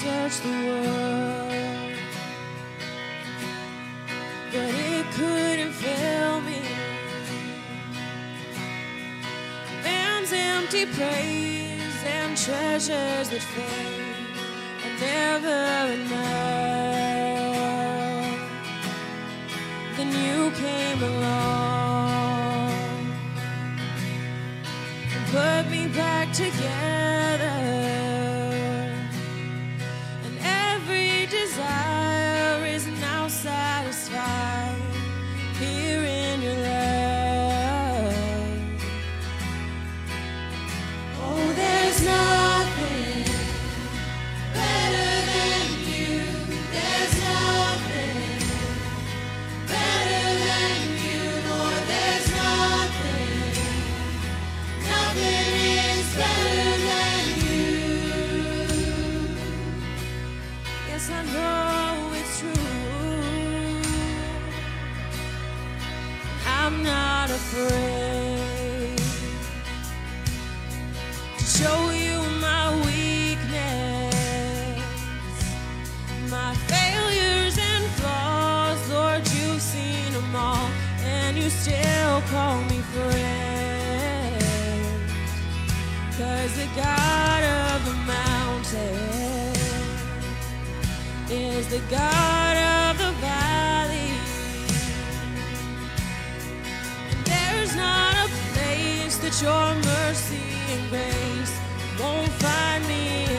search the world, but it couldn't fill me. Man's empty praise and treasures that fade are never enough. Then you came along and put me back together. the God of the valley. And there's not a place that your mercy and grace won't find me.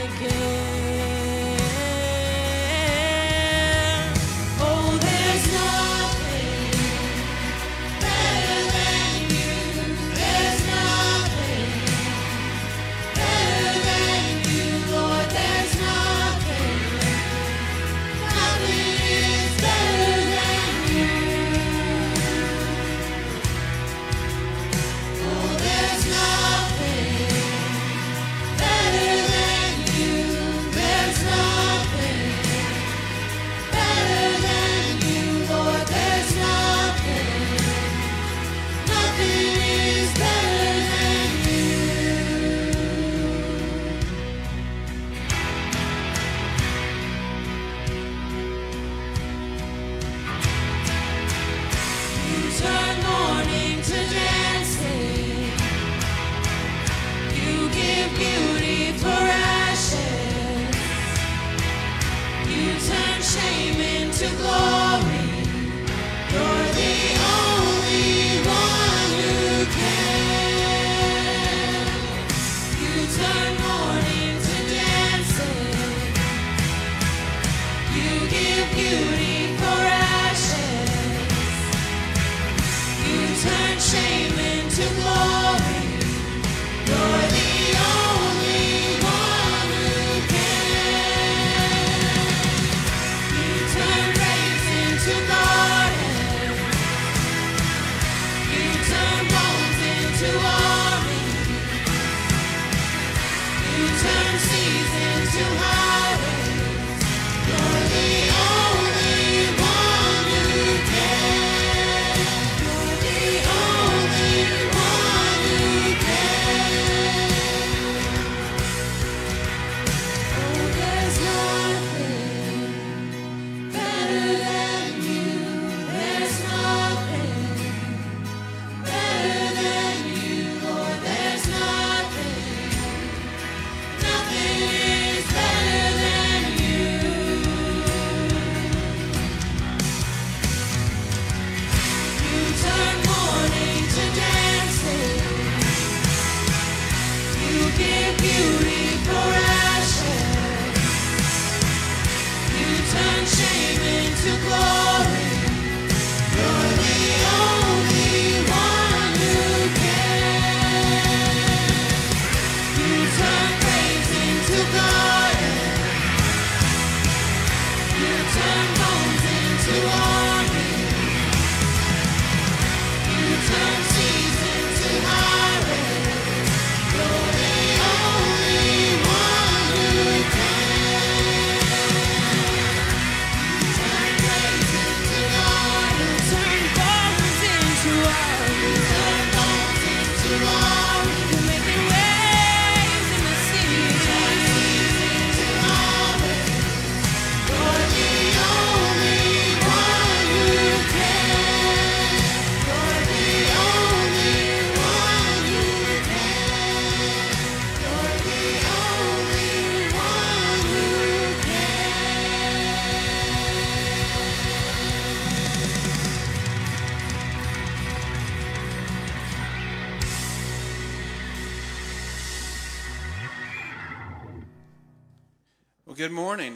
Good morning.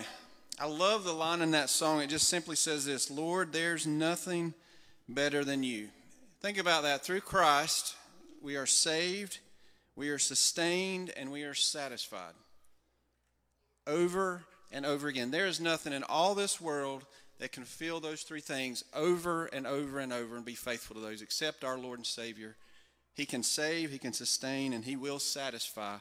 I love the line in that song. It just simply says this Lord, there's nothing better than you. Think about that. Through Christ, we are saved, we are sustained, and we are satisfied. Over and over again. There is nothing in all this world that can fill those three things over and over and over and be faithful to those except our Lord and Savior. He can save, He can sustain, and He will satisfy.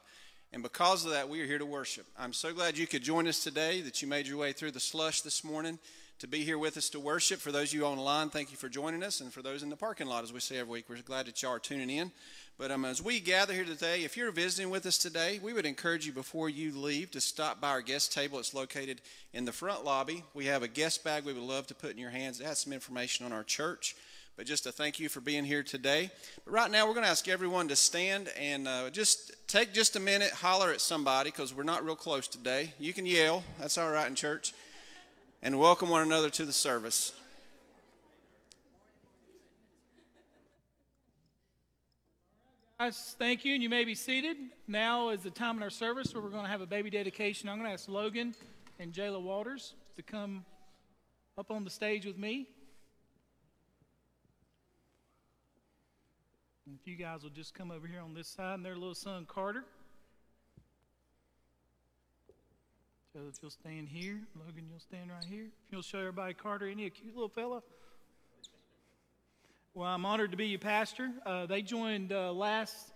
And because of that, we are here to worship. I'm so glad you could join us today, that you made your way through the slush this morning to be here with us to worship. For those of you online, thank you for joining us. And for those in the parking lot, as we say every week, we're glad that you are tuning in. But um, as we gather here today, if you're visiting with us today, we would encourage you before you leave to stop by our guest table. It's located in the front lobby. We have a guest bag we would love to put in your hands. It has some information on our church. But just to thank you for being here today. But right now, we're going to ask everyone to stand and uh, just take just a minute, holler at somebody because we're not real close today. You can yell, that's all right in church. And welcome one another to the service. Guys, thank you, and you may be seated. Now is the time in our service where we're going to have a baby dedication. I'm going to ask Logan and Jayla Waters to come up on the stage with me. If you guys will just come over here on this side, and their little son Carter. If you'll stand here, Logan, you'll stand right here. If you'll show everybody Carter, any a cute little fella. Well, I'm honored to be your pastor. Uh, they joined uh, last,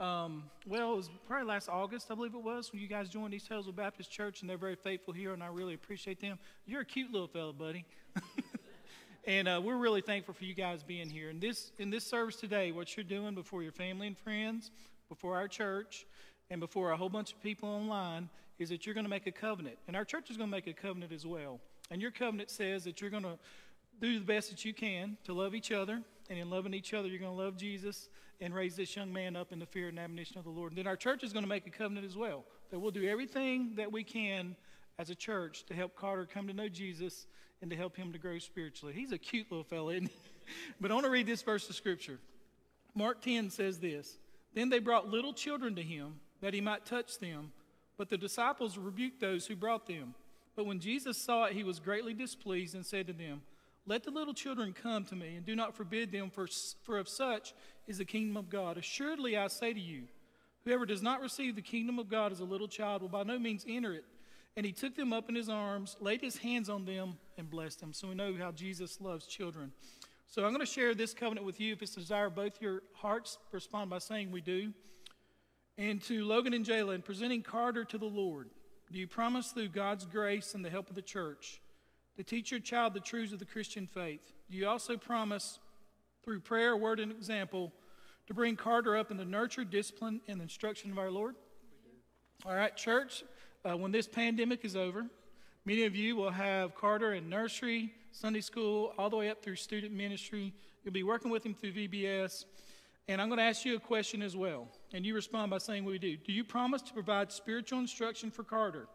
um, well, it was probably last August, I believe it was, when you guys joined East Hazel Baptist Church, and they're very faithful here, and I really appreciate them. You're a cute little fella, buddy. and uh, we're really thankful for you guys being here. And this, in this service today, what you're doing before your family and friends, before our church, and before a whole bunch of people online is that you're going to make a covenant. And our church is going to make a covenant as well. And your covenant says that you're going to do the best that you can to love each other and in loving each other, you're going to love Jesus and raise this young man up in the fear and admonition of the Lord. And then our church is going to make a covenant as well that we'll do everything that we can as a church to help Carter come to know Jesus and to help him to grow spiritually. He's a cute little fellow, isn't he? but I want to read this verse of scripture. Mark 10 says this Then they brought little children to him that he might touch them, but the disciples rebuked those who brought them. But when Jesus saw it, he was greatly displeased and said to them, let the little children come to me, and do not forbid them, for, for of such is the kingdom of God. Assuredly, I say to you, whoever does not receive the kingdom of God as a little child will by no means enter it. And he took them up in his arms, laid his hands on them, and blessed them. So we know how Jesus loves children. So I'm going to share this covenant with you. If it's desire both your hearts, respond by saying we do. And to Logan and Jayla, presenting Carter to the Lord, do you promise through God's grace and the help of the church to teach your child the truths of the Christian faith. Do you also promise, through prayer, word, and example, to bring Carter up in the nurture, discipline, and instruction of our Lord? All right, church, uh, when this pandemic is over, many of you will have Carter in nursery, Sunday school, all the way up through student ministry. You'll be working with him through VBS. And I'm going to ask you a question as well. And you respond by saying, We do. Do you promise to provide spiritual instruction for Carter?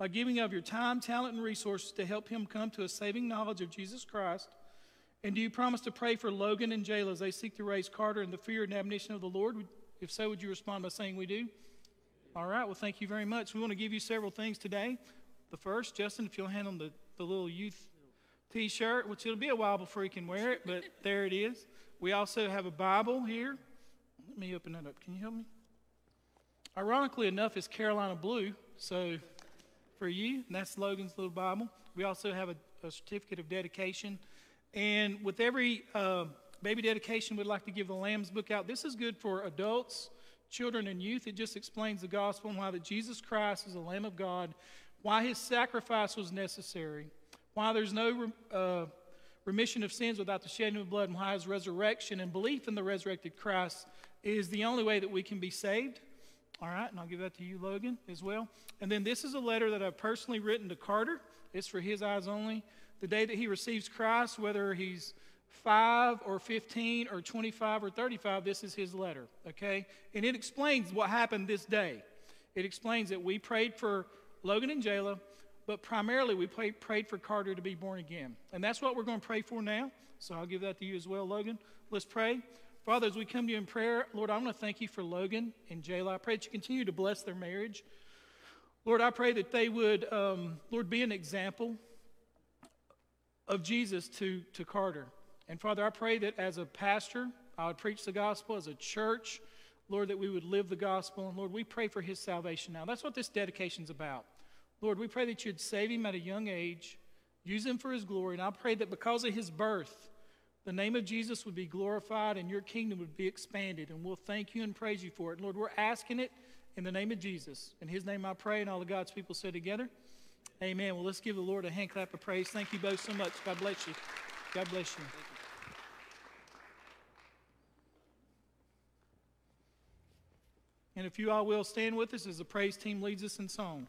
by giving of your time, talent, and resources to help him come to a saving knowledge of Jesus Christ? And do you promise to pray for Logan and Jayla as they seek to raise Carter in the fear and admonition of the Lord? If so, would you respond by saying we do? All right, well, thank you very much. We want to give you several things today. The first, Justin, if you'll hand them the, the little youth t shirt, which it'll be a while before he can wear it, but there it is. We also have a Bible here. Let me open that up. Can you help me? Ironically enough, it's Carolina blue, so for you, and that's Logan's little Bible. We also have a, a certificate of dedication. And with every uh, baby dedication, we'd like to give the Lamb's Book out. This is good for adults, children, and youth. It just explains the gospel and why that Jesus Christ is the Lamb of God, why his sacrifice was necessary, why there's no uh, remission of sins without the shedding of blood, and why his resurrection and belief in the resurrected Christ is the only way that we can be saved. All right, and I'll give that to you, Logan, as well. And then this is a letter that I've personally written to Carter. It's for his eyes only. The day that he receives Christ, whether he's 5 or 15 or 25 or 35, this is his letter, okay? And it explains what happened this day. It explains that we prayed for Logan and Jayla, but primarily we prayed, prayed for Carter to be born again. And that's what we're going to pray for now. So I'll give that to you as well, Logan. Let's pray. Father, as we come to you in prayer, Lord, I want to thank you for Logan and Jayla. I pray that you continue to bless their marriage. Lord, I pray that they would, um, Lord, be an example of Jesus to, to Carter. And Father, I pray that as a pastor, I would preach the gospel, as a church, Lord, that we would live the gospel. And Lord, we pray for his salvation now. That's what this dedication is about. Lord, we pray that you'd save him at a young age, use him for his glory. And I pray that because of his birth, the name of Jesus would be glorified and your kingdom would be expanded. And we'll thank you and praise you for it. And Lord, we're asking it in the name of Jesus. In his name I pray, and all the God's people say together, Amen. Well, let's give the Lord a hand clap of praise. Thank you both so much. God bless you. God bless you. And if you all will stand with us as the praise team leads us in song.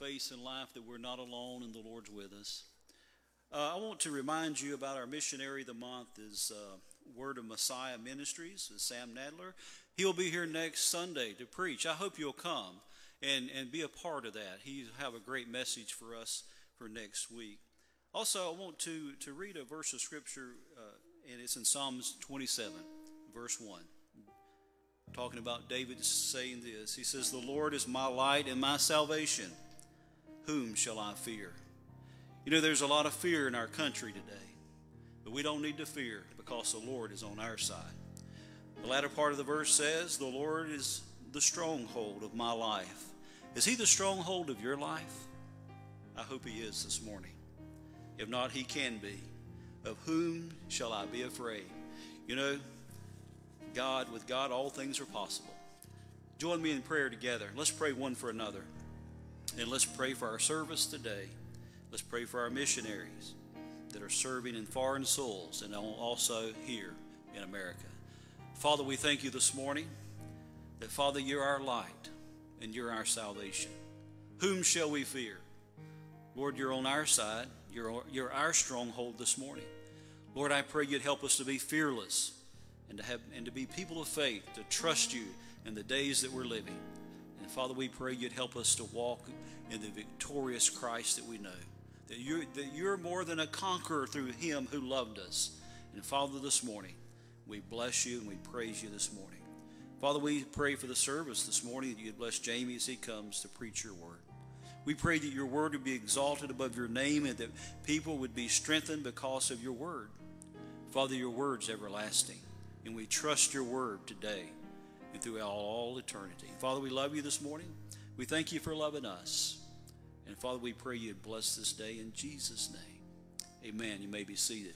Face in life, that we're not alone and the Lord's with us. Uh, I want to remind you about our missionary of the month is uh, Word of Messiah Ministries, with Sam Nadler. He'll be here next Sunday to preach. I hope you'll come and, and be a part of that. He'll have a great message for us for next week. Also, I want to, to read a verse of Scripture, uh, and it's in Psalms 27, verse 1 talking about David saying this. He says, The Lord is my light and my salvation. Whom shall I fear? You know, there's a lot of fear in our country today, but we don't need to fear because the Lord is on our side. The latter part of the verse says, The Lord is the stronghold of my life. Is He the stronghold of your life? I hope He is this morning. If not, He can be. Of whom shall I be afraid? You know, God, with God, all things are possible. Join me in prayer together. Let's pray one for another. And let's pray for our service today. Let's pray for our missionaries that are serving in foreign soils and also here in America. Father, we thank you this morning that, Father, you're our light and you're our salvation. Whom shall we fear? Lord, you're on our side. You're, you're our stronghold this morning. Lord, I pray you'd help us to be fearless and to have and to be people of faith, to trust you in the days that we're living. Father, we pray you'd help us to walk in the victorious Christ that we know. That you're, that you're more than a conqueror through him who loved us. And Father, this morning, we bless you and we praise you this morning. Father, we pray for the service this morning that you'd bless Jamie as he comes to preach your word. We pray that your word would be exalted above your name and that people would be strengthened because of your word. Father, your word's everlasting. And we trust your word today and throughout all eternity. Father, we love you this morning. We thank you for loving us. And Father, we pray you bless this day in Jesus' name. Amen. You may be seated.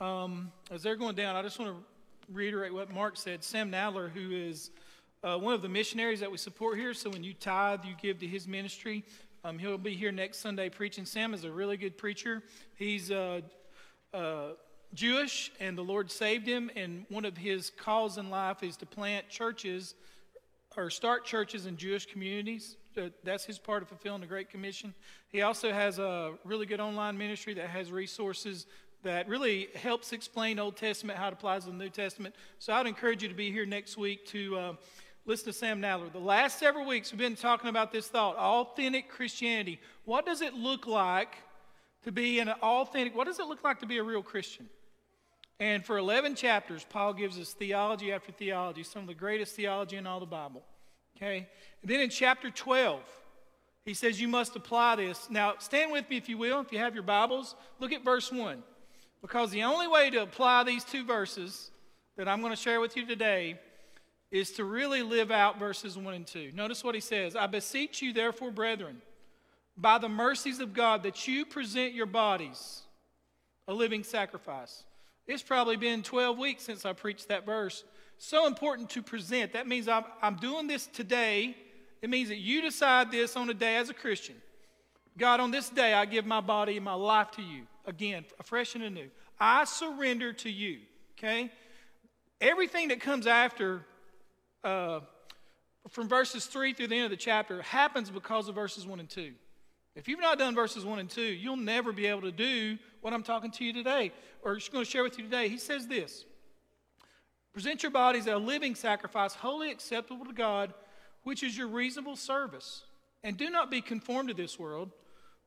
Um, as they're going down, I just want to reiterate what Mark said. Sam Nadler, who is uh, one of the missionaries that we support here, so when you tithe, you give to his ministry. Um, he'll be here next Sunday preaching. Sam is a really good preacher. He's uh, uh, Jewish, and the Lord saved him. And one of his calls in life is to plant churches or start churches in Jewish communities. That's his part of fulfilling the Great Commission. He also has a really good online ministry that has resources that really helps explain Old Testament, how it applies to the New Testament. So I'd encourage you to be here next week to uh, listen to Sam Nadler. The last several weeks, we've been talking about this thought authentic Christianity. What does it look like to be an authentic, what does it look like to be a real Christian? And for 11 chapters, Paul gives us theology after theology, some of the greatest theology in all the Bible. Okay? And then in chapter 12, he says you must apply this. Now, stand with me if you will, if you have your Bibles. Look at verse 1. Because the only way to apply these two verses that I'm going to share with you today is to really live out verses 1 and 2. Notice what he says I beseech you, therefore, brethren, by the mercies of God, that you present your bodies a living sacrifice. It's probably been 12 weeks since I preached that verse. So important to present. That means I'm, I'm doing this today. It means that you decide this on a day as a Christian. God, on this day, I give my body and my life to you. Again, fresh and anew. I surrender to you. Okay? Everything that comes after, uh, from verses 3 through the end of the chapter, happens because of verses 1 and 2. If you've not done verses 1 and 2, you'll never be able to do what I'm talking to you today, or just going to share with you today. He says this Present your bodies a living sacrifice, holy acceptable to God, which is your reasonable service. And do not be conformed to this world,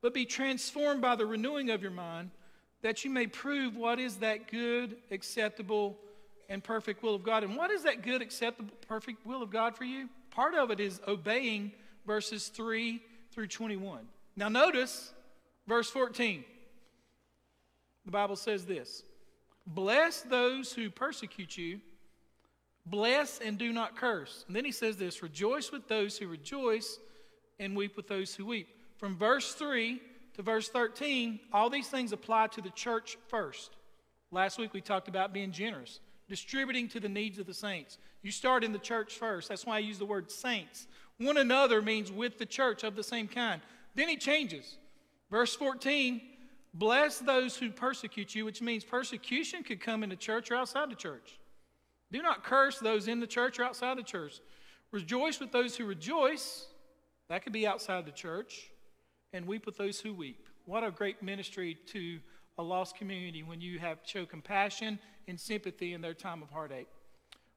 but be transformed by the renewing of your mind, that you may prove what is that good, acceptable, and perfect will of God. And what is that good, acceptable, perfect will of God for you? Part of it is obeying verses 3 through 21. Now, notice verse 14. The Bible says this Bless those who persecute you, bless and do not curse. And then he says this Rejoice with those who rejoice, and weep with those who weep. From verse 3 to verse 13, all these things apply to the church first. Last week we talked about being generous, distributing to the needs of the saints. You start in the church first. That's why I use the word saints. One another means with the church of the same kind. Then he changes. Verse 14 Bless those who persecute you, which means persecution could come in the church or outside the church. Do not curse those in the church or outside the church. Rejoice with those who rejoice. That could be outside the church. And weep with those who weep. What a great ministry to a lost community when you have show compassion and sympathy in their time of heartache.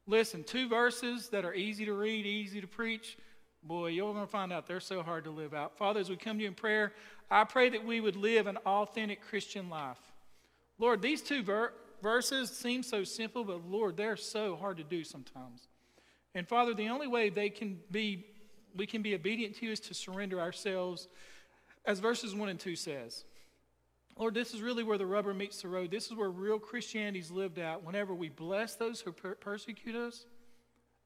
Listen, two verses that are easy to read, easy to preach, boy, you're going to find out they're so hard to live out. Father, as we come to you in prayer, I pray that we would live an authentic Christian life. Lord, these two ver- verses seem so simple, but Lord, they're so hard to do sometimes. And Father, the only way they can be we can be obedient to you is to surrender ourselves, as verses 1 and 2 says. Lord, this is really where the rubber meets the road. This is where real Christianity is lived out whenever we bless those who per- persecute us.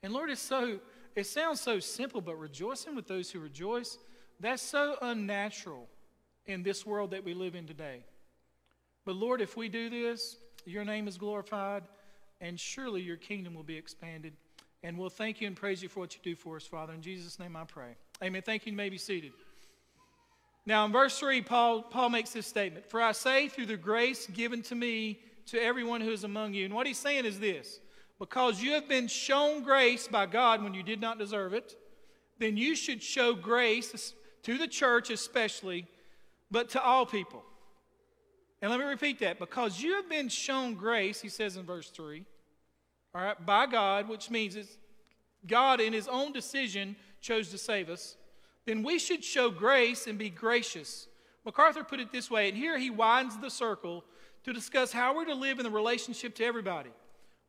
And Lord, it's so it sounds so simple, but rejoicing with those who rejoice, that's so unnatural in this world that we live in today. But Lord, if we do this, your name is glorified, and surely your kingdom will be expanded. And we'll thank you and praise you for what you do for us, Father. In Jesus' name I pray. Amen. Thank you. You may be seated. Now, in verse 3, Paul, Paul makes this statement For I say, through the grace given to me, to everyone who is among you. And what he's saying is this because you have been shown grace by God when you did not deserve it, then you should show grace to the church especially, but to all people. And let me repeat that. Because you have been shown grace, he says in verse 3, all right, by God, which means it's God in his own decision chose to save us, then we should show grace and be gracious. MacArthur put it this way, and here he widens the circle to discuss how we're to live in the relationship to everybody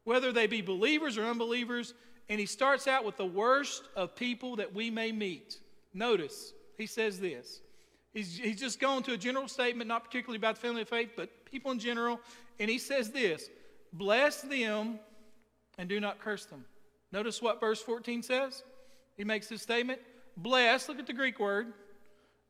whether they be believers or unbelievers. And he starts out with the worst of people that we may meet. Notice, he says this. He's, he's just going to a general statement, not particularly about the family of faith, but people in general. And he says this Bless them and do not curse them. Notice what verse 14 says. He makes this statement Bless, look at the Greek word,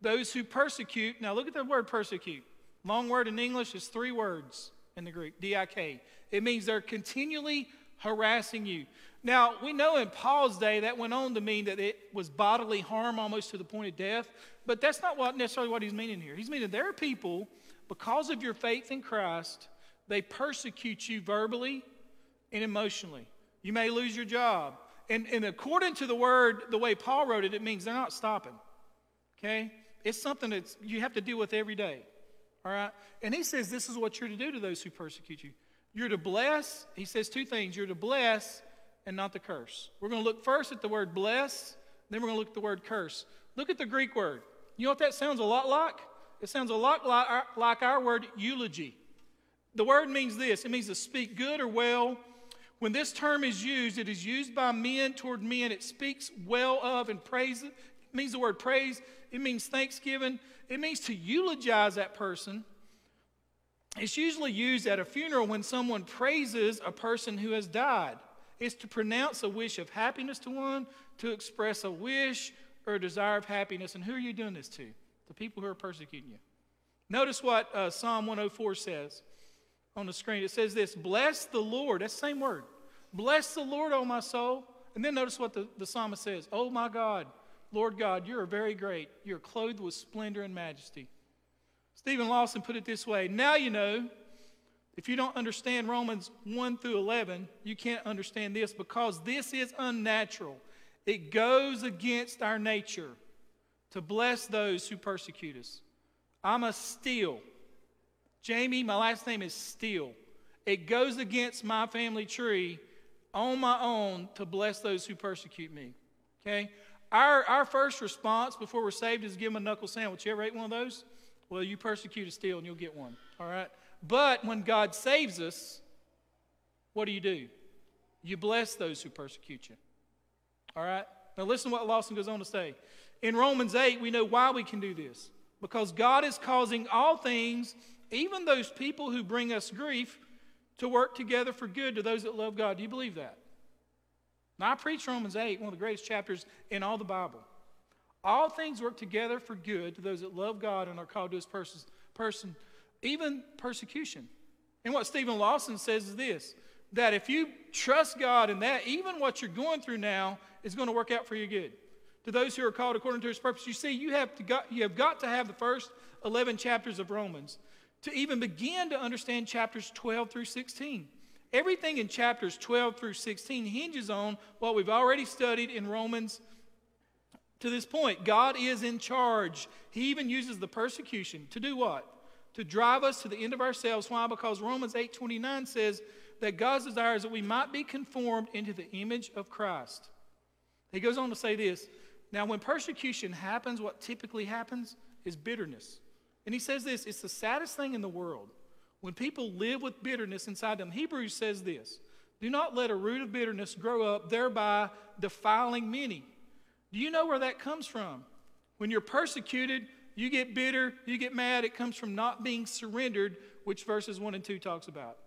those who persecute. Now look at the word persecute. Long word in English is three words in the Greek, D I K. It means they're continually harassing you. Now, we know in Paul's day that went on to mean that it was bodily harm almost to the point of death, but that's not what, necessarily what he's meaning here. He's meaning there are people, because of your faith in Christ, they persecute you verbally and emotionally. You may lose your job. And, and according to the word, the way Paul wrote it, it means they're not stopping. Okay? It's something that you have to deal with every day. All right? And he says this is what you're to do to those who persecute you. You're to bless. He says two things. You're to bless and not to curse. We're going to look first at the word bless, then we're going to look at the word curse. Look at the Greek word. You know what that sounds a lot like? It sounds a lot like our, like our word eulogy. The word means this it means to speak good or well. When this term is used, it is used by men toward men. It speaks well of and praise. It means the word praise. It means thanksgiving. It means to eulogize that person. It's usually used at a funeral when someone praises a person who has died. It's to pronounce a wish of happiness to one, to express a wish or a desire of happiness. And who are you doing this to? The people who are persecuting you. Notice what uh, Psalm 104 says on the screen. It says this Bless the Lord. That's the same word. Bless the Lord, O my soul. And then notice what the, the psalmist says Oh my God, Lord God, you are very great. You're clothed with splendor and majesty. Steven Lawson put it this way Now you know, if you don't understand Romans 1 through 11, you can't understand this because this is unnatural. It goes against our nature to bless those who persecute us. I must steal. Jamie, my last name is Steele. It goes against my family tree on my own to bless those who persecute me. Okay? Our, our first response before we're saved is give them a knuckle sandwich. You ever ate one of those? Well, you persecute a Steele and you'll get one. All right? But when God saves us, what do you do? You bless those who persecute you. All right? Now listen to what Lawson goes on to say. In Romans 8, we know why we can do this. Because God is causing all things, even those people who bring us grief, to work together for good to those that love God. Do you believe that? Now, I preach Romans 8, one of the greatest chapters in all the Bible. All things work together for good to those that love God and are called to his person, person even persecution. And what Steven Lawson says is this that if you trust God and that, even what you're going through now is going to work out for your good. To those who are called according to his purpose, you see, you have, to got, you have got to have the first 11 chapters of Romans to even begin to understand chapters 12 through 16. Everything in chapters 12 through 16 hinges on what we've already studied in Romans to this point. God is in charge. He even uses the persecution to do what? To drive us to the end of ourselves. Why? Because Romans 8:29 says that God's desire is that we might be conformed into the image of Christ. He goes on to say this. Now, when persecution happens, what typically happens is bitterness. And he says this it's the saddest thing in the world. When people live with bitterness inside them, Hebrews says this do not let a root of bitterness grow up, thereby defiling many. Do you know where that comes from? When you're persecuted, you get bitter, you get mad. It comes from not being surrendered, which verses 1 and 2 talks about.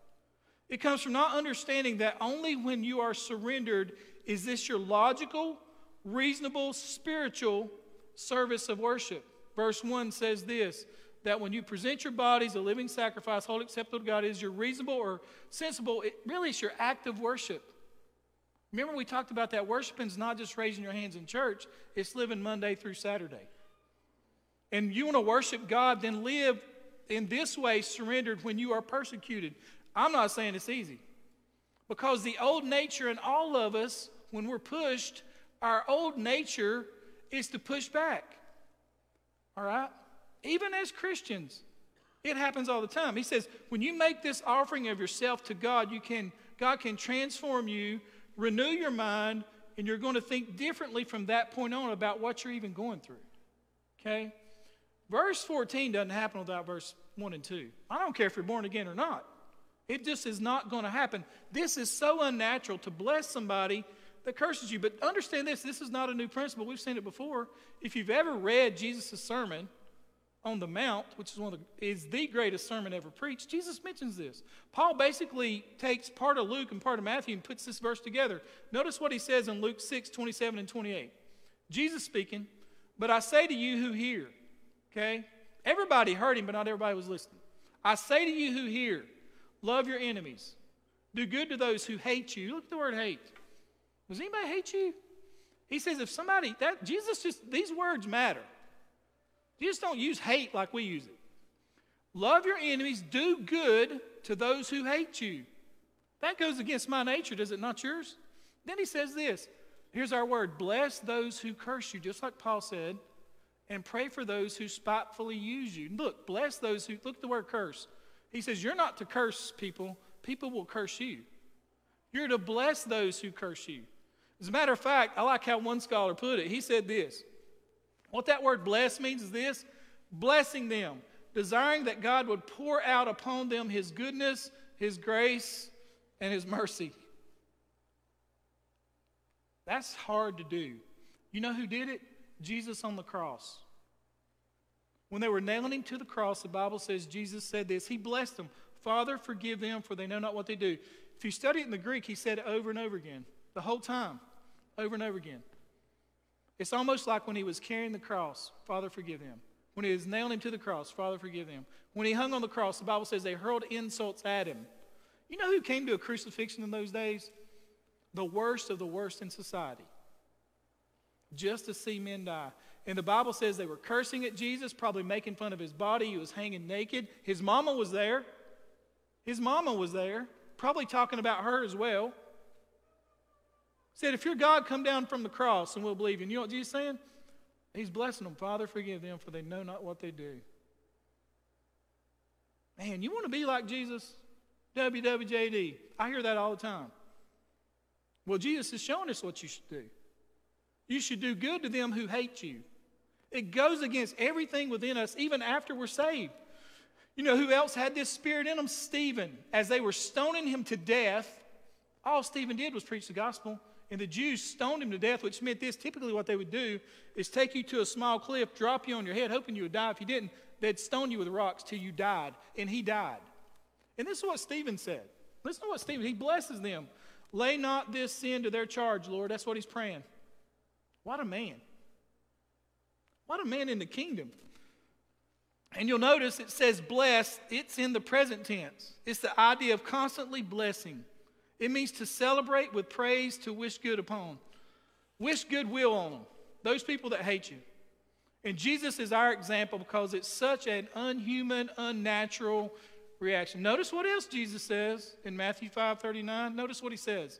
It comes from not understanding that only when you are surrendered is this your logical, reasonable, spiritual service of worship. Verse 1 says this that when you present your bodies a living sacrifice, holy, acceptable to God, is your reasonable or sensible, it really is your act of worship. Remember, we talked about that worshiping is not just raising your hands in church, it's living Monday through Saturday. And you want to worship God, then live in this way, surrendered when you are persecuted. I'm not saying it's easy. Because the old nature in all of us, when we're pushed, our old nature is to push back. All right? Even as Christians, it happens all the time. He says, when you make this offering of yourself to God, you can, God can transform you, renew your mind, and you're going to think differently from that point on about what you're even going through. Okay? Verse 14 doesn't happen without verse 1 and 2. I don't care if you're born again or not. It just is not going to happen. This is so unnatural to bless somebody that curses you. But understand this this is not a new principle. We've seen it before. If you've ever read Jesus' sermon, on the Mount, which is one of the, is the greatest sermon ever preached, Jesus mentions this. Paul basically takes part of Luke and part of Matthew and puts this verse together. Notice what he says in Luke 6, 27 and 28. Jesus speaking, but I say to you who hear, okay? Everybody heard him, but not everybody was listening. I say to you who hear, Love your enemies. Do good to those who hate you. Look at the word hate. Does anybody hate you? He says if somebody that Jesus just these words matter. Jesus don't use hate like we use it. Love your enemies, do good to those who hate you. That goes against my nature, does it not yours? Then he says this. Here's our word bless those who curse you, just like Paul said, and pray for those who spitefully use you. Look, bless those who, look the word curse. He says, You're not to curse people, people will curse you. You're to bless those who curse you. As a matter of fact, I like how one scholar put it. He said this What that word bless means is this blessing them, desiring that God would pour out upon them his goodness, his grace, and his mercy. That's hard to do. You know who did it? Jesus on the cross. When they were nailing him to the cross, the Bible says Jesus said this. He blessed them. Father, forgive them, for they know not what they do. If you study it in the Greek, he said it over and over again, the whole time, over and over again. It's almost like when he was carrying the cross, Father, forgive them. When he was nailing him to the cross, Father, forgive them. When he hung on the cross, the Bible says they hurled insults at him. You know who came to a crucifixion in those days? The worst of the worst in society. Just to see men die. And the Bible says they were cursing at Jesus, probably making fun of his body. He was hanging naked. His mama was there. His mama was there, probably talking about her as well. Said, if your God, come down from the cross and we'll believe you. And you know what Jesus saying? He's blessing them. Father, forgive them, for they know not what they do. Man, you want to be like Jesus? WWJD. I hear that all the time. Well, Jesus is showing us what you should do. You should do good to them who hate you. It goes against everything within us, even after we're saved. You know who else had this spirit in them? Stephen. As they were stoning him to death, all Stephen did was preach the gospel. And the Jews stoned him to death, which meant this typically, what they would do is take you to a small cliff, drop you on your head, hoping you would die. If you didn't, they'd stone you with rocks till you died. And he died. And this is what Stephen said. Listen to what Stephen, he blesses them. Lay not this sin to their charge, Lord. That's what he's praying. What a man. What a man in the kingdom. And you'll notice it says bless, it's in the present tense. It's the idea of constantly blessing. It means to celebrate with praise, to wish good upon. Wish goodwill on them, those people that hate you. And Jesus is our example because it's such an unhuman, unnatural reaction. Notice what else Jesus says in Matthew 5 39. Notice what he says.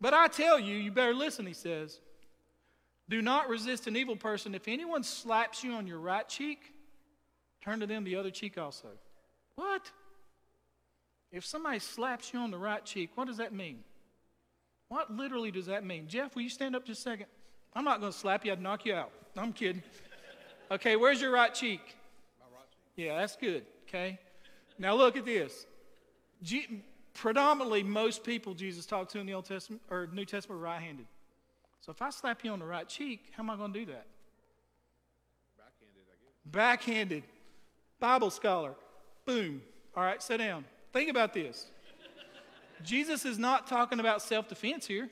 But I tell you, you better listen, he says. Do not resist an evil person. If anyone slaps you on your right cheek, turn to them the other cheek also. What? If somebody slaps you on the right cheek, what does that mean? What literally does that mean? Jeff, will you stand up just a second? I'm not going to slap you, I'd knock you out. I'm kidding. Okay, where's your right cheek? My right cheek. Yeah, that's good. Okay. Now look at this. G- predominantly, most people Jesus talked to in the Old Testament or New Testament were right handed. So if I slap you on the right cheek, how am I going to do that? Backhanded, I guess. Backhanded. Bible scholar. Boom. All right, sit down. Think about this. Jesus is not talking about self defense here.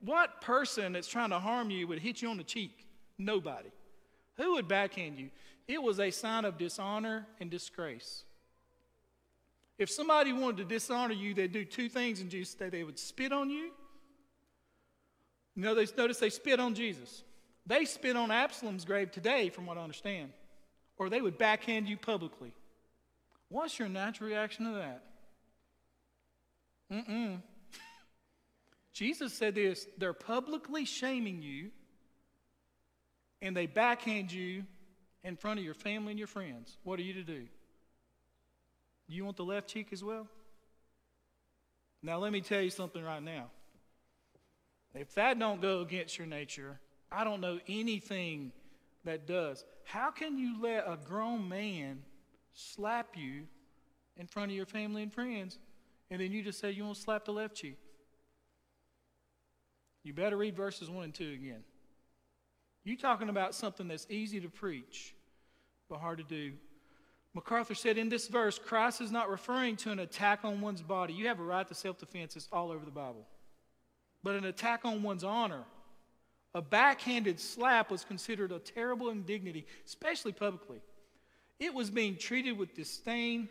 What person that's trying to harm you would hit you on the cheek? Nobody. Who would backhand you? It was a sign of dishonor and disgrace. If somebody wanted to dishonor you, they'd do two things in Jesus' day. They would spit on you you know, they, notice they spit on Jesus. They spit on Absalom's grave today, from what I understand. Or they would backhand you publicly. What's your natural reaction to that? Mm-mm. Jesus said this they're publicly shaming you, and they backhand you in front of your family and your friends. What are you to do? You want the left cheek as well? Now, let me tell you something right now. If that don't go against your nature, I don't know anything that does. How can you let a grown man slap you in front of your family and friends, and then you just say you won't slap the left cheek? You better read verses 1 and 2 again. You talking about something that's easy to preach, but hard to do. MacArthur said in this verse, Christ is not referring to an attack on one's body. You have a right to self defense, it's all over the Bible but an attack on one's honor. A backhanded slap was considered a terrible indignity, especially publicly. It was being treated with disdain,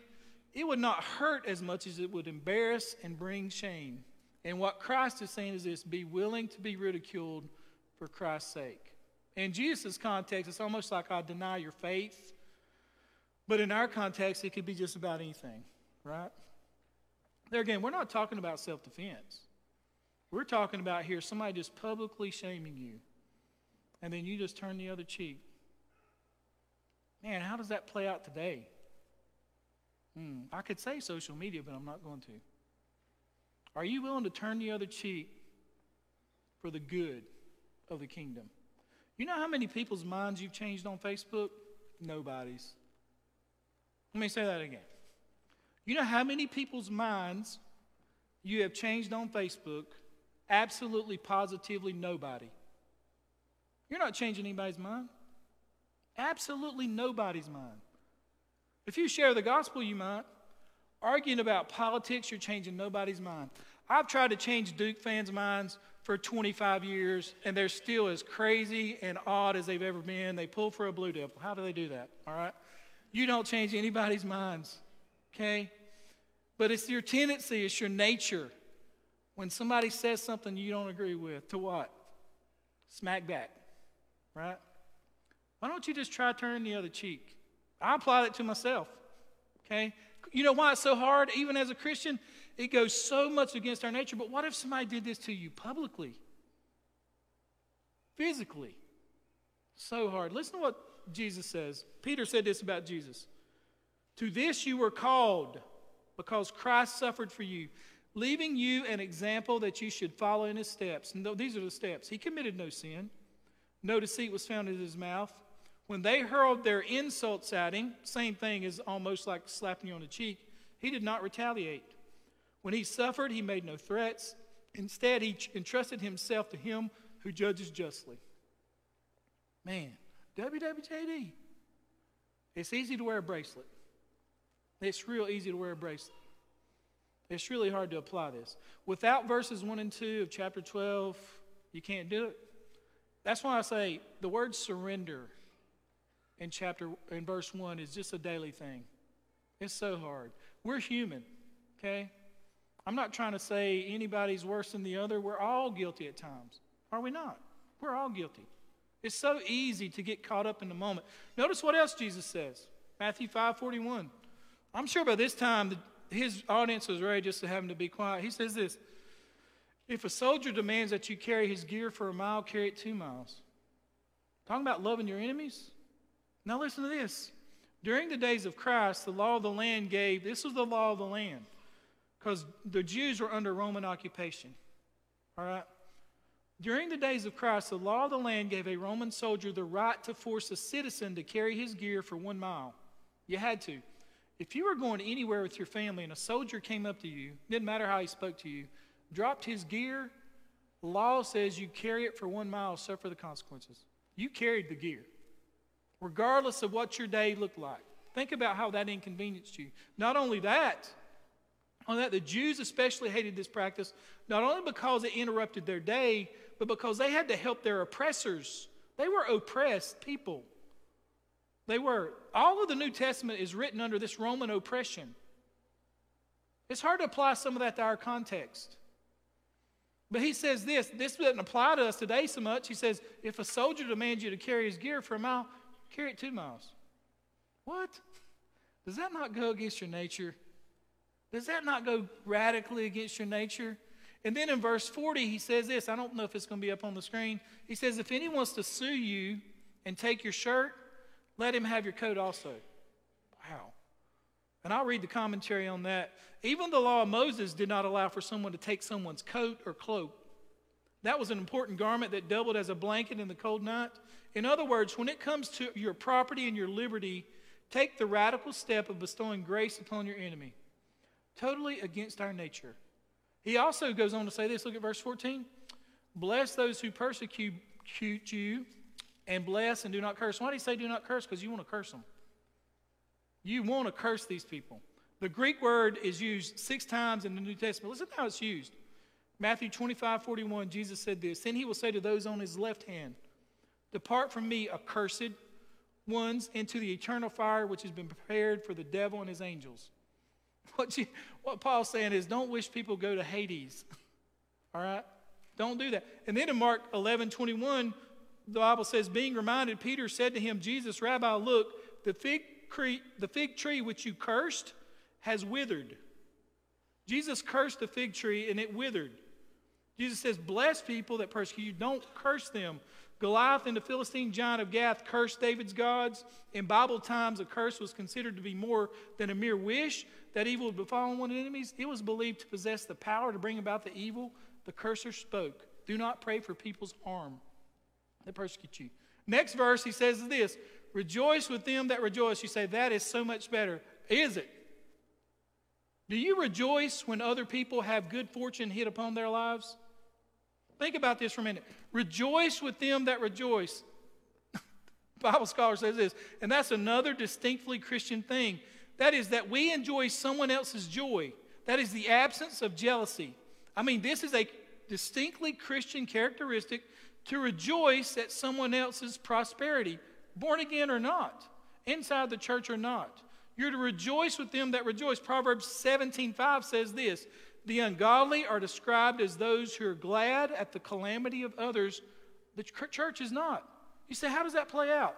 it would not hurt as much as it would embarrass and bring shame. And what Christ is saying is this be willing to be ridiculed for Christ's sake. In Jesus' context, it's almost like I deny your faith. But in our context, it could be just about anything, right? There again, we're not talking about self defense. We're talking about here somebody just publicly shaming you, and then you just turn the other cheek. Man, how does that play out today? Hmm, I could say social media, but I'm not going to. Are you willing to turn the other cheek for the good of the kingdom? You know how many people's minds you've changed on Facebook? Nobody's. Let me say that again. You know how many people's minds you have changed on Facebook? Absolutely, positively nobody. You're not changing anybody's mind. Absolutely nobody's mind. If you share the gospel, you might. Arguing about politics, you're changing nobody's mind. I've tried to change Duke fans' minds for 25 years, and they're still as crazy and odd as they've ever been. They pull for a Blue Devil. How do they do that? All right? You don't change anybody's minds, okay? But it's your tendency, it's your nature. When somebody says something you don't agree with, to what? Smack back, right? Why don't you just try turning the other cheek? I apply that to myself, okay? You know why it's so hard, even as a Christian? It goes so much against our nature. But what if somebody did this to you publicly, physically? So hard. Listen to what Jesus says. Peter said this about Jesus To this you were called because Christ suffered for you, leaving you an example that you should follow in his steps. And these are the steps. He committed no sin, no deceit was found in his mouth. When they hurled their insults at him, same thing as almost like slapping you on the cheek, he did not retaliate. When he suffered, he made no threats. Instead, he entrusted himself to him who judges justly. Man, WWJD. It's easy to wear a bracelet. It's real easy to wear a bracelet. It's really hard to apply this. Without verses 1 and 2 of chapter 12, you can't do it. That's why I say the word surrender in chapter in verse 1 is just a daily thing. It's so hard. We're human, okay? I'm not trying to say anybody's worse than the other. We're all guilty at times. Are we not? We're all guilty. It's so easy to get caught up in the moment. Notice what else Jesus says. Matthew 5 41. I'm sure by this time his audience was ready just to have him to be quiet. He says this If a soldier demands that you carry his gear for a mile, carry it two miles. Talking about loving your enemies? Now listen to this. During the days of Christ, the law of the land gave, this was the law of the land, because the Jews were under Roman occupation. All right? During the days of Christ, the law of the land gave a Roman soldier the right to force a citizen to carry his gear for one mile. You had to. If you were going anywhere with your family and a soldier came up to you, didn't matter how he spoke to you, dropped his gear, law says you carry it for one mile, suffer the consequences. You carried the gear, regardless of what your day looked like. Think about how that inconvenienced you. Not only that, on that the Jews especially hated this practice, not only because it interrupted their day, but because they had to help their oppressors. They were oppressed people. They were. All of the New Testament is written under this Roman oppression. It's hard to apply some of that to our context. But he says this this doesn't apply to us today so much. He says, if a soldier demands you to carry his gear for a mile, carry it two miles. What? Does that not go against your nature? Does that not go radically against your nature? And then in verse 40, he says this I don't know if it's going to be up on the screen. He says, If anyone wants to sue you and take your shirt, let him have your coat also. Wow. And I'll read the commentary on that. Even the law of Moses did not allow for someone to take someone's coat or cloak. That was an important garment that doubled as a blanket in the cold night. In other words, when it comes to your property and your liberty, take the radical step of bestowing grace upon your enemy. Totally against our nature. He also goes on to say this look at verse 14. Bless those who persecute you, and bless and do not curse. Why do he say do not curse? Because you want to curse them. You want to curse these people. The Greek word is used six times in the New Testament. Listen how it's used. Matthew 25, 41, Jesus said this Then he will say to those on his left hand, Depart from me, accursed ones, into the eternal fire which has been prepared for the devil and his angels. What, you, what Paul's saying is don't wish people go to Hades. All right? Don't do that. And then in Mark 11 21, the Bible says, being reminded, Peter said to him, Jesus, Rabbi, look, the fig, the fig tree which you cursed has withered. Jesus cursed the fig tree and it withered. Jesus says, Bless people that persecute you, don't curse them. Goliath and the Philistine giant of Gath cursed David's gods. In Bible times, a curse was considered to be more than a mere wish that evil would befall one's enemies. It was believed to possess the power to bring about the evil. The curser spoke, Do not pray for people's harm that persecute you. Next verse, he says this Rejoice with them that rejoice. You say, That is so much better. Is it? Do you rejoice when other people have good fortune hit upon their lives? Think about this for a minute. Rejoice with them that rejoice. Bible scholar says this, and that's another distinctly Christian thing. That is that we enjoy someone else's joy. That is the absence of jealousy. I mean, this is a distinctly Christian characteristic to rejoice at someone else's prosperity, born again or not, inside the church or not. You're to rejoice with them that rejoice. Proverbs 17:5 says this, "The ungodly are described as those who are glad at the calamity of others. The church is not." You say, "How does that play out?"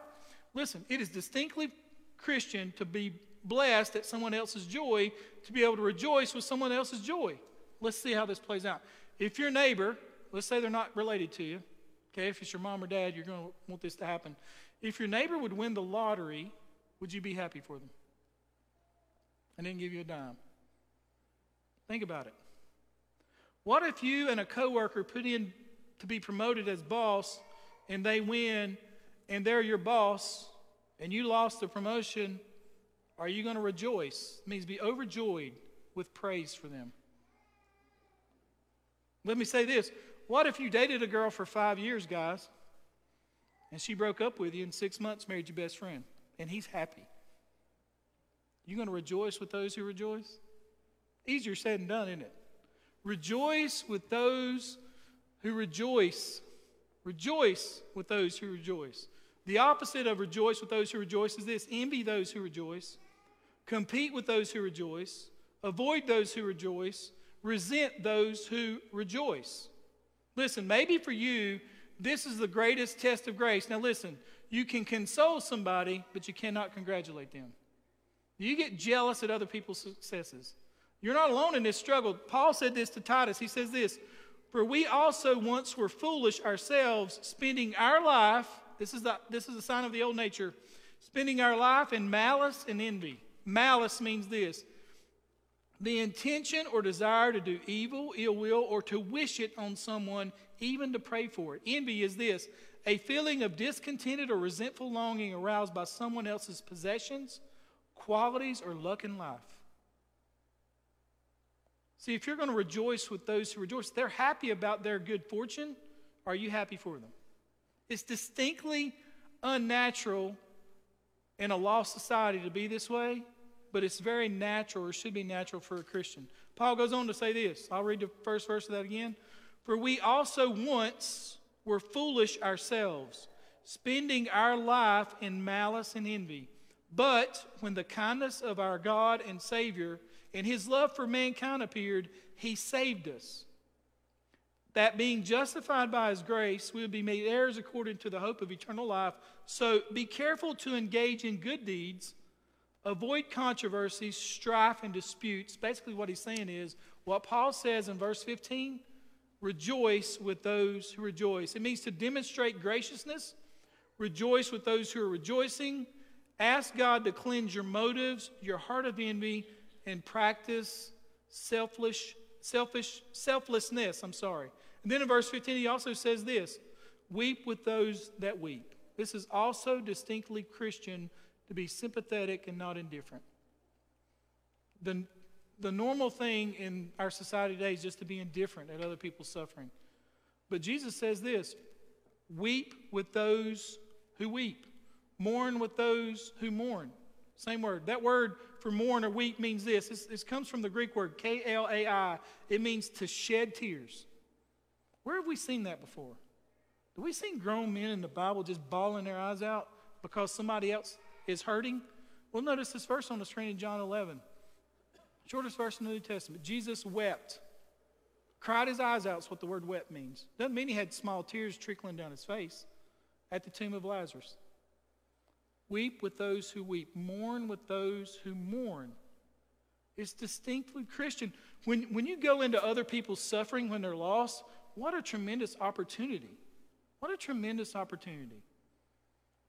Listen, it is distinctly Christian to be blessed at someone else's joy, to be able to rejoice with someone else's joy. Let's see how this plays out. If your neighbor, let's say they're not related to you, okay, if it's your mom or dad, you're going to want this to happen. If your neighbor would win the lottery, would you be happy for them? I didn't give you a dime. Think about it. What if you and a coworker put in to be promoted as boss and they win and they're your boss and you lost the promotion? Are you going to rejoice? It means be overjoyed with praise for them. Let me say this. What if you dated a girl for five years, guys, and she broke up with you in six months, married your best friend, and he's happy? You going to rejoice with those who rejoice? Easier said than done, isn't it? Rejoice with those who rejoice. Rejoice with those who rejoice. The opposite of rejoice with those who rejoice is this envy those who rejoice, compete with those who rejoice, avoid those who rejoice, resent those who rejoice. Listen, maybe for you, this is the greatest test of grace. Now, listen, you can console somebody, but you cannot congratulate them. You get jealous at other people's successes. You're not alone in this struggle. Paul said this to Titus. He says this For we also once were foolish ourselves, spending our life, this is, the, this is a sign of the old nature, spending our life in malice and envy. Malice means this the intention or desire to do evil, ill will, or to wish it on someone, even to pray for it. Envy is this a feeling of discontented or resentful longing aroused by someone else's possessions, qualities, or luck in life. See, if you're going to rejoice with those who rejoice, they're happy about their good fortune. Are you happy for them? It's distinctly unnatural in a lost society to be this way but it's very natural or should be natural for a Christian. Paul goes on to say this. I'll read the first verse of that again. For we also once were foolish ourselves, spending our life in malice and envy. But when the kindness of our God and Savior and his love for mankind appeared, he saved us. That being justified by his grace, we would be made heirs according to the hope of eternal life. So be careful to engage in good deeds Avoid controversies, strife, and disputes. Basically, what he's saying is what Paul says in verse 15 rejoice with those who rejoice. It means to demonstrate graciousness, rejoice with those who are rejoicing, ask God to cleanse your motives, your heart of envy, and practice selfish, selfish, selflessness. I'm sorry. And then in verse 15, he also says this weep with those that weep. This is also distinctly Christian to be sympathetic and not indifferent. The, the normal thing in our society today is just to be indifferent at other people's suffering. But Jesus says this weep with those who weep, mourn with those who mourn. Same word. That word for mourn or weep means this. This, this comes from the Greek word K L A I. It means to shed tears. Where have we seen that before? Do we seen grown men in the Bible just bawling their eyes out because somebody else is hurting? Well, notice this verse on the screen in John 11. Shortest verse in the New Testament. Jesus wept. Cried his eyes out, is what the word wept means. Doesn't mean he had small tears trickling down his face at the tomb of Lazarus. Weep with those who weep, mourn with those who mourn. It's distinctly Christian. When, when you go into other people's suffering when they're lost, what a tremendous opportunity. What a tremendous opportunity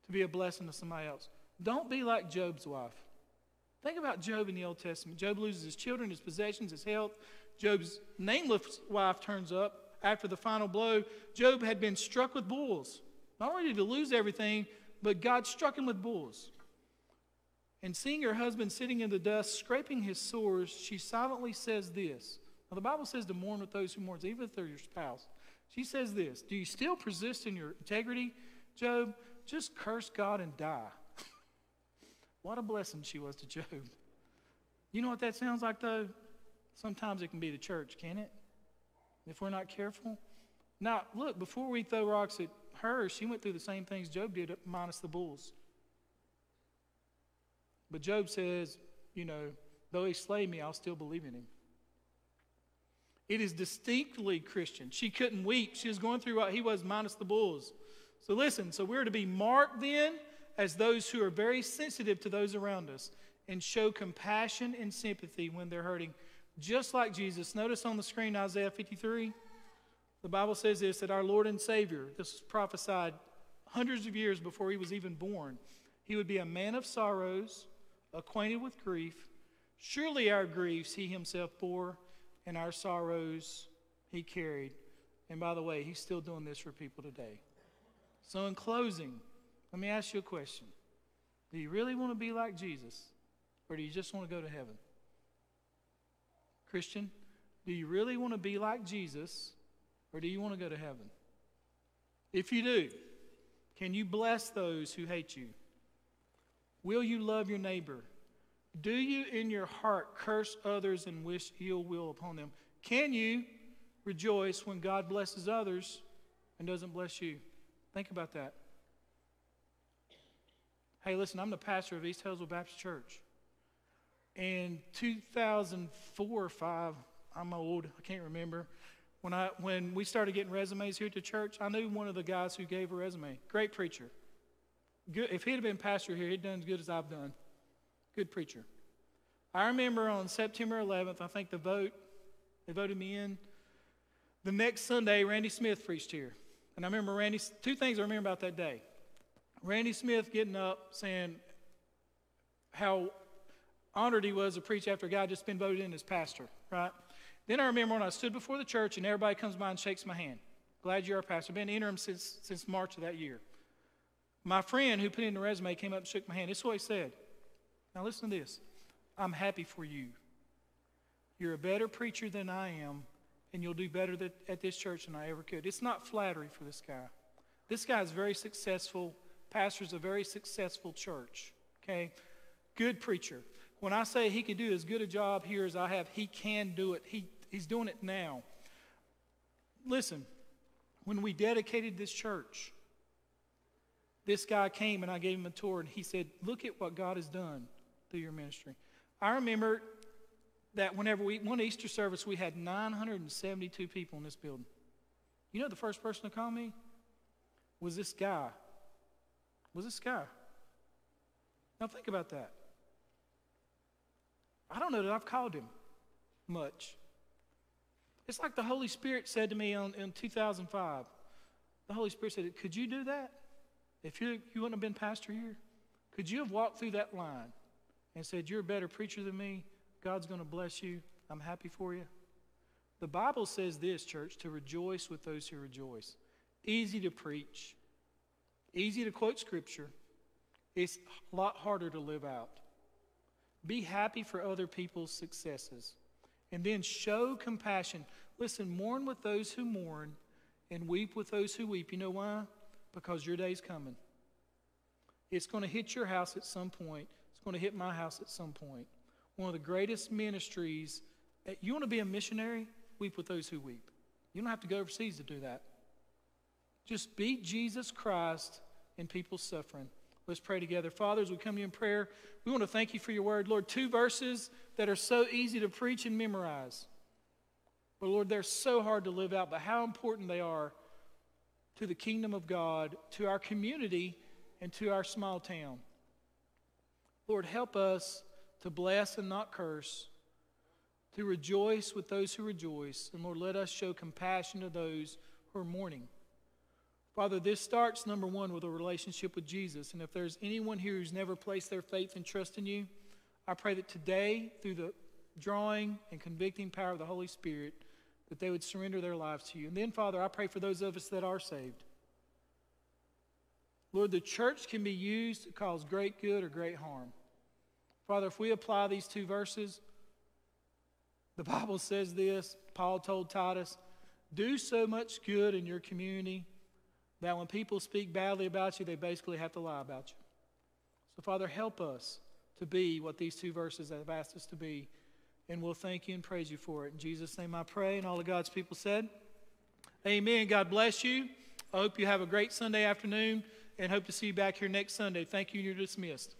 to be a blessing to somebody else. Don't be like Job's wife. Think about Job in the Old Testament. Job loses his children, his possessions, his health. Job's nameless wife turns up after the final blow. Job had been struck with bulls. Not only did he lose everything, but God struck him with bulls. And seeing her husband sitting in the dust, scraping his sores, she silently says this. Now, the Bible says to mourn with those who mourn, even if they're your spouse. She says this Do you still persist in your integrity, Job? Just curse God and die. what a blessing she was to Job. You know what that sounds like, though? Sometimes it can be the church, can it? If we're not careful. Now, look, before we throw rocks at her, she went through the same things Job did, minus the bulls. But Job says, you know, though he slay me, I'll still believe in him. It is distinctly Christian. She couldn't weep. She was going through what he was minus the bulls. So listen, so we're to be marked then as those who are very sensitive to those around us and show compassion and sympathy when they're hurting, just like Jesus. Notice on the screen Isaiah 53. The Bible says this that our Lord and Savior, this was prophesied hundreds of years before he was even born, he would be a man of sorrows, acquainted with grief. Surely our griefs he himself bore, and our sorrows he carried. And by the way, he's still doing this for people today. So, in closing, let me ask you a question Do you really want to be like Jesus, or do you just want to go to heaven? Christian, do you really want to be like Jesus, or do you want to go to heaven? If you do, can you bless those who hate you? Will you love your neighbor? Do you in your heart curse others and wish ill will upon them? Can you rejoice when God blesses others and doesn't bless you? Think about that. Hey, listen, I'm the pastor of East Hillsville Baptist Church. In 2004 or 5, I'm old, I can't remember. When, I, when we started getting resumes here the church, I knew one of the guys who gave a resume. Great preacher. Good, if he'd have been pastor here, he'd done as good as I've done. Good preacher. I remember on September 11th, I think the vote, they voted me in. The next Sunday, Randy Smith preached here. And I remember Randy, two things I remember about that day. Randy Smith getting up saying how honored he was to preach after a guy just been voted in as pastor, right? Then I remember when I stood before the church and everybody comes by and shakes my hand. Glad you're our pastor. Been interim since, since March of that year. My friend who put in the resume came up and shook my hand. This is what he said. Now listen to this. I'm happy for you. You're a better preacher than I am, and you'll do better at this church than I ever could. It's not flattery for this guy. This guy is very successful, pastors a very successful church. Okay? Good preacher. When I say he could do as good a job here as I have, he can do it. He, he's doing it now. Listen, when we dedicated this church, this guy came and I gave him a tour, and he said, Look at what God has done through your ministry. I remember that whenever we, one Easter service, we had 972 people in this building. You know, the first person to call me was this guy. Was this guy. Now, think about that. I don't know that I've called him much. It's like the Holy Spirit said to me on, in 2005. The Holy Spirit said, Could you do that? If you, you wouldn't have been pastor here, could you have walked through that line and said, You're a better preacher than me? God's going to bless you. I'm happy for you. The Bible says this, church, to rejoice with those who rejoice. Easy to preach, easy to quote scripture. It's a lot harder to live out. Be happy for other people's successes. And then show compassion. Listen, mourn with those who mourn and weep with those who weep. You know why? Because your day's coming. It's going to hit your house at some point. It's going to hit my house at some point. One of the greatest ministries. Eh, you want to be a missionary? Weep with those who weep. You don't have to go overseas to do that. Just be Jesus Christ in people's suffering. Let's pray together. Father, as we come to you in prayer, we want to thank you for your word. Lord, two verses that are so easy to preach and memorize. But Lord, they're so hard to live out, but how important they are to the kingdom of God, to our community, and to our small town. Lord, help us to bless and not curse, to rejoice with those who rejoice, and Lord, let us show compassion to those who are mourning. Father, this starts, number one, with a relationship with Jesus. And if there's anyone here who's never placed their faith and trust in you, I pray that today, through the drawing and convicting power of the Holy Spirit, that they would surrender their lives to you. And then, Father, I pray for those of us that are saved. Lord, the church can be used to cause great good or great harm. Father, if we apply these two verses, the Bible says this Paul told Titus, do so much good in your community that when people speak badly about you, they basically have to lie about you. So, Father, help us to be what these two verses have asked us to be. And we'll thank you and praise you for it. In Jesus' name I pray. And all of God's people said, Amen. God bless you. I hope you have a great Sunday afternoon and hope to see you back here next Sunday. Thank you. And you're dismissed.